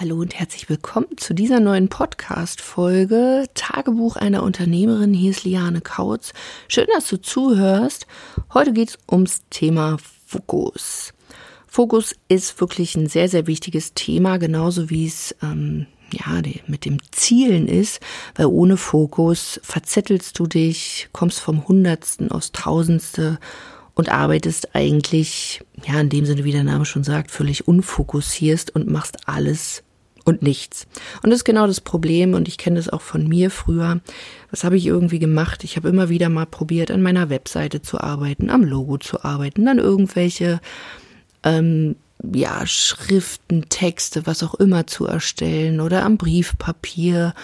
Hallo und herzlich willkommen zu dieser neuen Podcast-Folge Tagebuch einer Unternehmerin. Hier ist Liane Kautz. Schön, dass du zuhörst. Heute geht es ums Thema Fokus. Fokus ist wirklich ein sehr, sehr wichtiges Thema, genauso wie es ähm, ja, mit dem Zielen ist, weil ohne Fokus verzettelst du dich, kommst vom Hundertsten aufs Tausendste und arbeitest eigentlich, ja, in dem Sinne, wie der Name schon sagt, völlig unfokussierst und machst alles und nichts. Und das ist genau das Problem und ich kenne das auch von mir früher. Was habe ich irgendwie gemacht? Ich habe immer wieder mal probiert, an meiner Webseite zu arbeiten, am Logo zu arbeiten, dann irgendwelche ähm, ja, Schriften, Texte, was auch immer zu erstellen oder am Briefpapier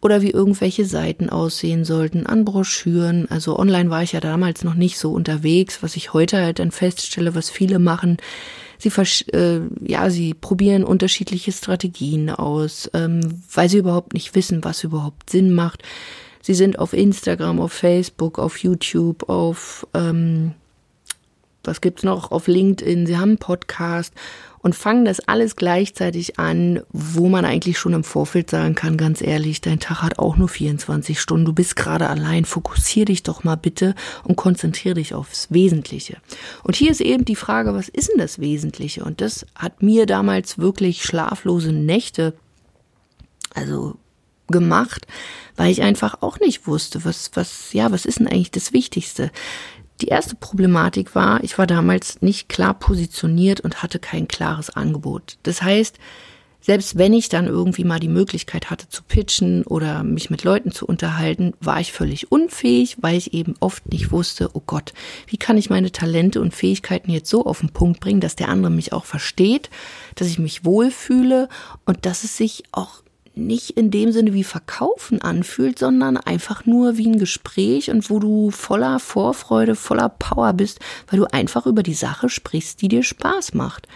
oder wie irgendwelche Seiten aussehen sollten, an Broschüren. Also online war ich ja damals noch nicht so unterwegs, was ich heute halt dann feststelle, was viele machen Sie, äh, ja, sie probieren unterschiedliche Strategien aus, ähm, weil sie überhaupt nicht wissen, was überhaupt Sinn macht. Sie sind auf Instagram, auf Facebook, auf YouTube, auf ähm, was gibt's noch, auf LinkedIn. Sie haben einen Podcast und fangen das alles gleichzeitig an, wo man eigentlich schon im Vorfeld sagen kann, ganz ehrlich, dein Tag hat auch nur 24 Stunden, du bist gerade allein, fokussier dich doch mal bitte und konzentriere dich aufs Wesentliche. Und hier ist eben die Frage, was ist denn das Wesentliche? Und das hat mir damals wirklich schlaflose Nächte, also gemacht, weil ich einfach auch nicht wusste, was, was, ja, was ist denn eigentlich das Wichtigste? Die erste Problematik war, ich war damals nicht klar positioniert und hatte kein klares Angebot. Das heißt, selbst wenn ich dann irgendwie mal die Möglichkeit hatte zu pitchen oder mich mit Leuten zu unterhalten, war ich völlig unfähig, weil ich eben oft nicht wusste, oh Gott, wie kann ich meine Talente und Fähigkeiten jetzt so auf den Punkt bringen, dass der andere mich auch versteht, dass ich mich wohlfühle und dass es sich auch nicht in dem Sinne wie Verkaufen anfühlt, sondern einfach nur wie ein Gespräch und wo du voller Vorfreude, voller Power bist, weil du einfach über die Sache sprichst, die dir Spaß macht.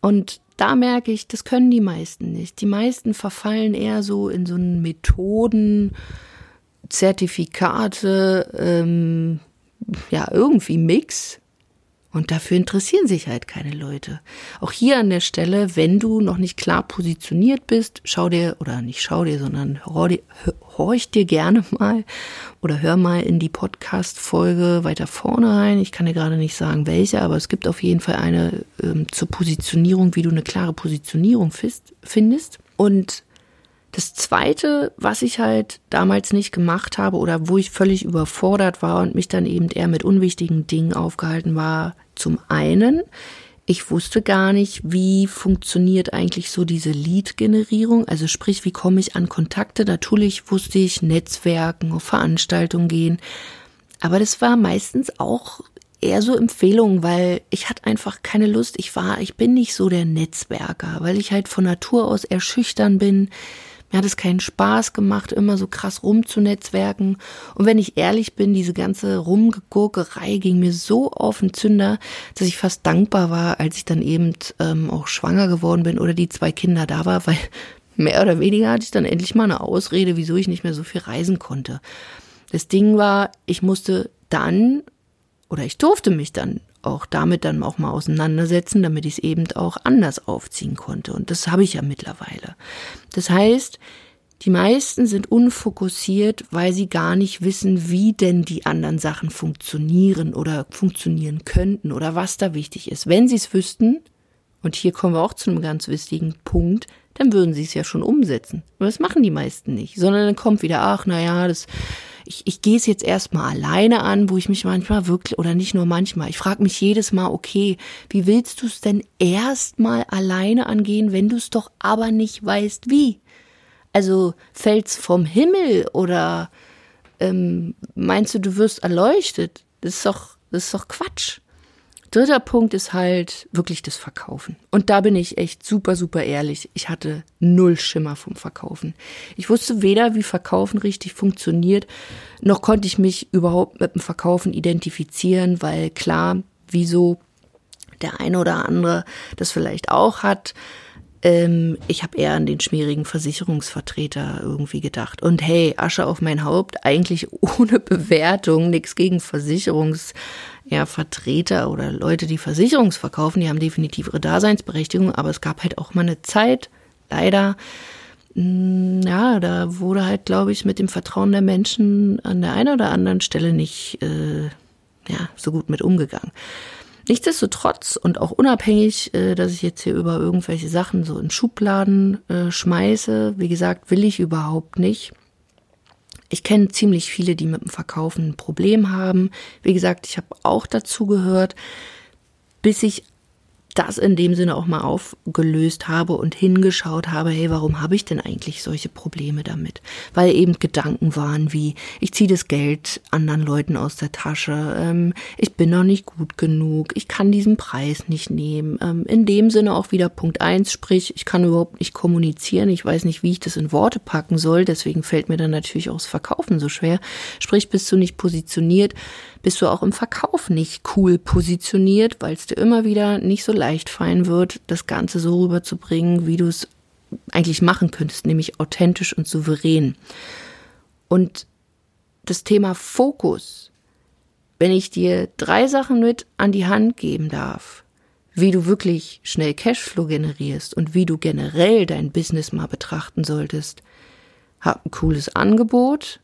Und da merke ich, das können die meisten nicht. Die meisten verfallen eher so in so einen Methoden, Zertifikate, ähm, ja, irgendwie Mix, und dafür interessieren sich halt keine Leute. Auch hier an der Stelle, wenn du noch nicht klar positioniert bist, schau dir, oder nicht schau dir, sondern horch dir gerne mal oder hör mal in die Podcast-Folge weiter vorne rein. Ich kann dir gerade nicht sagen, welche, aber es gibt auf jeden Fall eine ähm, zur Positionierung, wie du eine klare Positionierung findest. Und das zweite, was ich halt damals nicht gemacht habe oder wo ich völlig überfordert war und mich dann eben eher mit unwichtigen Dingen aufgehalten war, zum einen, ich wusste gar nicht, wie funktioniert eigentlich so diese Lead-Generierung, also sprich, wie komme ich an Kontakte. Natürlich wusste ich Netzwerken, auf Veranstaltungen gehen, aber das war meistens auch eher so Empfehlungen, weil ich hatte einfach keine Lust. Ich war, ich bin nicht so der Netzwerker, weil ich halt von Natur aus eher schüchtern bin. Mir hat es keinen Spaß gemacht, immer so krass rumzunetzwerken. Und wenn ich ehrlich bin, diese ganze Rumgegurkerei ging mir so auf den Zünder, dass ich fast dankbar war, als ich dann eben ähm, auch schwanger geworden bin oder die zwei Kinder da war, weil mehr oder weniger hatte ich dann endlich mal eine Ausrede, wieso ich nicht mehr so viel reisen konnte. Das Ding war, ich musste dann oder ich durfte mich dann auch damit dann auch mal auseinandersetzen, damit ich es eben auch anders aufziehen konnte. Und das habe ich ja mittlerweile. Das heißt, die meisten sind unfokussiert, weil sie gar nicht wissen, wie denn die anderen Sachen funktionieren oder funktionieren könnten oder was da wichtig ist. Wenn sie es wüssten, und hier kommen wir auch zu einem ganz wichtigen Punkt, dann würden sie es ja schon umsetzen. Aber das machen die meisten nicht, sondern dann kommt wieder, ach, naja, das ich, ich gehe es jetzt erstmal alleine an, wo ich mich manchmal wirklich, oder nicht nur manchmal, ich frage mich jedes Mal, okay, wie willst du es denn erstmal alleine angehen, wenn du es doch aber nicht weißt, wie? Also fällt's vom Himmel oder ähm, meinst du, du wirst erleuchtet? Das ist doch, das ist doch Quatsch. Dritter Punkt ist halt wirklich das Verkaufen. Und da bin ich echt super, super ehrlich. Ich hatte null Schimmer vom Verkaufen. Ich wusste weder, wie Verkaufen richtig funktioniert, noch konnte ich mich überhaupt mit dem Verkaufen identifizieren, weil klar, wieso der eine oder andere das vielleicht auch hat, ähm, ich habe eher an den schmierigen Versicherungsvertreter irgendwie gedacht. Und hey, Asche auf mein Haupt, eigentlich ohne Bewertung, nichts gegen Versicherungsvertreter oder Leute, die Versicherungsverkaufen, die haben definitiv ihre Daseinsberechtigung, aber es gab halt auch mal eine Zeit, leider, mm, ja, da wurde halt, glaube ich, mit dem Vertrauen der Menschen an der einen oder anderen Stelle nicht äh, ja, so gut mit umgegangen. Nichtsdestotrotz und auch unabhängig, äh, dass ich jetzt hier über irgendwelche Sachen so in Schubladen äh, schmeiße, wie gesagt, will ich überhaupt nicht. Ich kenne ziemlich viele, die mit dem Verkaufen ein Problem haben. Wie gesagt, ich habe auch dazu gehört, bis ich das in dem Sinne auch mal aufgelöst habe und hingeschaut habe, hey, warum habe ich denn eigentlich solche Probleme damit? Weil eben Gedanken waren wie, ich ziehe das Geld anderen Leuten aus der Tasche, ähm, ich bin noch nicht gut genug, ich kann diesen Preis nicht nehmen. Ähm, in dem Sinne auch wieder Punkt eins, sprich, ich kann überhaupt nicht kommunizieren, ich weiß nicht, wie ich das in Worte packen soll, deswegen fällt mir dann natürlich auch das Verkaufen so schwer. Sprich, bist du nicht positioniert, bist du auch im Verkauf nicht cool positioniert, weil es dir immer wieder nicht so leicht fallen wird, das Ganze so rüberzubringen, wie du es eigentlich machen könntest, nämlich authentisch und souverän. Und das Thema Fokus, wenn ich dir drei Sachen mit an die Hand geben darf, wie du wirklich schnell Cashflow generierst und wie du generell dein Business mal betrachten solltest, hab ein cooles Angebot,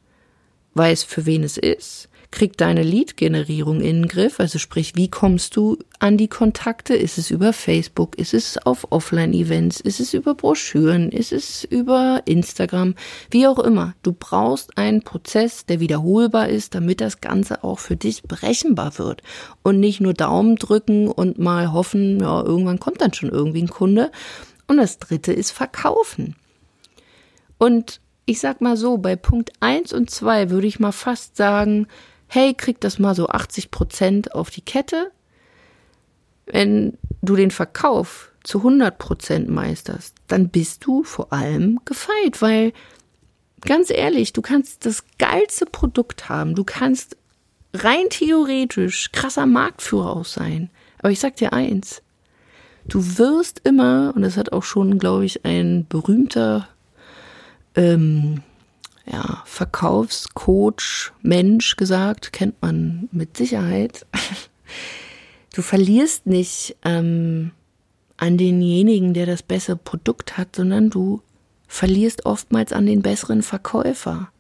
weiß für wen es ist, krieg deine Lead-Generierung in den Griff. Also sprich, wie kommst du an die Kontakte? Ist es über Facebook? Ist es auf Offline-Events? Ist es über Broschüren? Ist es über Instagram? Wie auch immer. Du brauchst einen Prozess, der wiederholbar ist, damit das Ganze auch für dich berechenbar wird. Und nicht nur Daumen drücken und mal hoffen, ja, irgendwann kommt dann schon irgendwie ein Kunde. Und das dritte ist verkaufen. Und ich sag mal so, bei Punkt eins und zwei würde ich mal fast sagen, hey, krieg das mal so 80 Prozent auf die Kette. Wenn du den Verkauf zu 100 Prozent meisterst, dann bist du vor allem gefeit, weil ganz ehrlich, du kannst das geilste Produkt haben, du kannst rein theoretisch krasser Marktführer auch sein. Aber ich sag dir eins, du wirst immer, und das hat auch schon, glaube ich, ein berühmter ähm, ja, Verkaufscoach, Mensch gesagt, kennt man mit Sicherheit. Du verlierst nicht ähm, an denjenigen, der das bessere Produkt hat, sondern du verlierst oftmals an den besseren Verkäufer.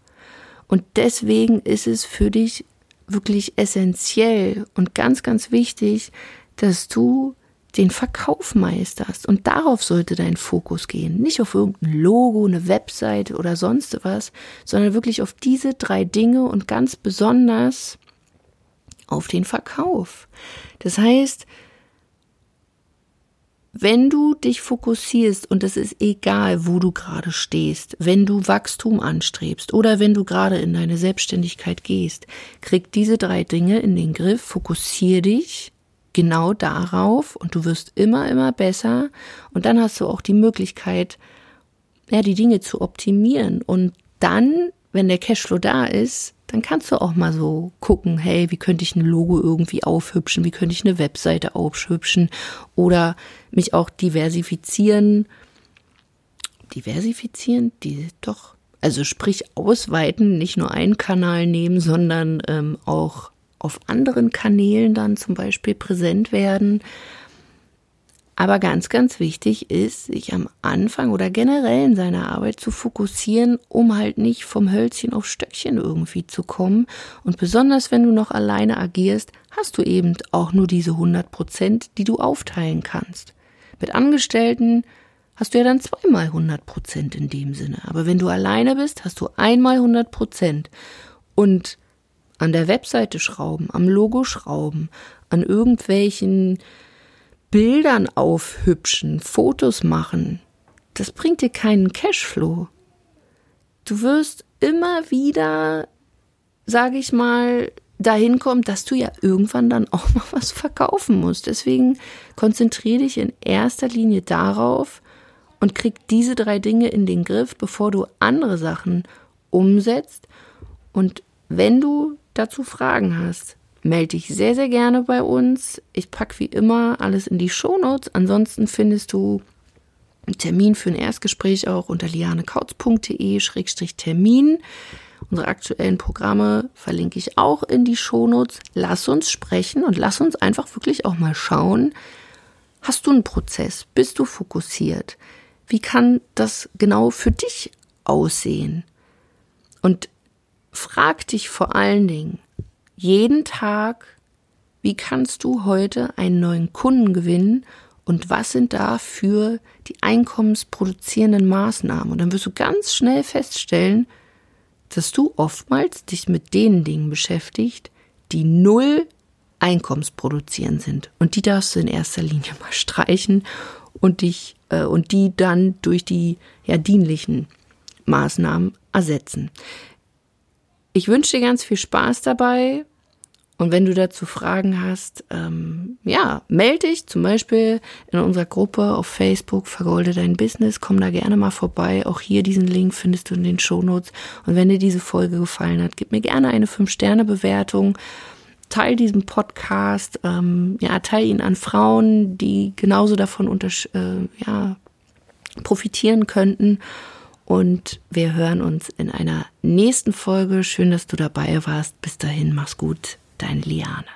Und deswegen ist es für dich wirklich essentiell und ganz, ganz wichtig, dass du den Verkauf meisterst. Und darauf sollte dein Fokus gehen. Nicht auf irgendein Logo, eine Website oder sonst was, sondern wirklich auf diese drei Dinge und ganz besonders auf den Verkauf. Das heißt, wenn du dich fokussierst, und es ist egal, wo du gerade stehst, wenn du Wachstum anstrebst oder wenn du gerade in deine Selbstständigkeit gehst, krieg diese drei Dinge in den Griff, fokussier dich genau darauf und du wirst immer, immer besser und dann hast du auch die Möglichkeit, ja, die Dinge zu optimieren und dann, wenn der Cashflow da ist, dann kannst du auch mal so gucken, hey, wie könnte ich ein Logo irgendwie aufhübschen, wie könnte ich eine Webseite aufhübschen oder mich auch diversifizieren. Diversifizieren? Die doch. Also sprich ausweiten, nicht nur einen Kanal nehmen, sondern ähm, auch auf anderen Kanälen dann zum Beispiel präsent werden. Aber ganz, ganz wichtig ist, sich am Anfang oder generell in seiner Arbeit zu fokussieren, um halt nicht vom Hölzchen auf Stöckchen irgendwie zu kommen. Und besonders wenn du noch alleine agierst, hast du eben auch nur diese 100 Prozent, die du aufteilen kannst. Mit Angestellten hast du ja dann zweimal 100 Prozent in dem Sinne. Aber wenn du alleine bist, hast du einmal 100 Prozent. Und an der Webseite schrauben, am Logo schrauben, an irgendwelchen Bildern aufhübschen, Fotos machen, das bringt dir keinen Cashflow. Du wirst immer wieder, sage ich mal, dahin kommen, dass du ja irgendwann dann auch mal was verkaufen musst. Deswegen konzentriere dich in erster Linie darauf und krieg diese drei Dinge in den Griff, bevor du andere Sachen umsetzt. Und wenn du dazu Fragen hast, melde dich sehr, sehr gerne bei uns. Ich packe wie immer alles in die Shownotes. Ansonsten findest du einen Termin für ein Erstgespräch auch unter lianekautz.de-termin. Unsere aktuellen Programme verlinke ich auch in die Shownotes. Lass uns sprechen und lass uns einfach wirklich auch mal schauen, hast du einen Prozess? Bist du fokussiert? wie kann das genau für dich aussehen? Und frag dich vor allen Dingen jeden Tag, wie kannst du heute einen neuen Kunden gewinnen und was sind da für die einkommensproduzierenden Maßnahmen? Und dann wirst du ganz schnell feststellen, dass du oftmals dich mit den Dingen beschäftigt, die null einkommensproduzierend sind. Und die darfst du in erster Linie mal streichen und dich äh, und die dann durch die ja dienlichen Maßnahmen ersetzen. Ich wünsche dir ganz viel Spaß dabei. Und wenn du dazu Fragen hast, ähm, ja, melde dich zum Beispiel in unserer Gruppe auf Facebook, vergolde dein Business, komm da gerne mal vorbei. Auch hier diesen Link findest du in den Shownotes. Und wenn dir diese Folge gefallen hat, gib mir gerne eine 5-Sterne-Bewertung. Teil diesen Podcast, ähm, ja, teil ihn an Frauen, die genauso davon äh, ja, profitieren könnten. Und wir hören uns in einer nächsten Folge. Schön, dass du dabei warst. Bis dahin, mach's gut deine Liane.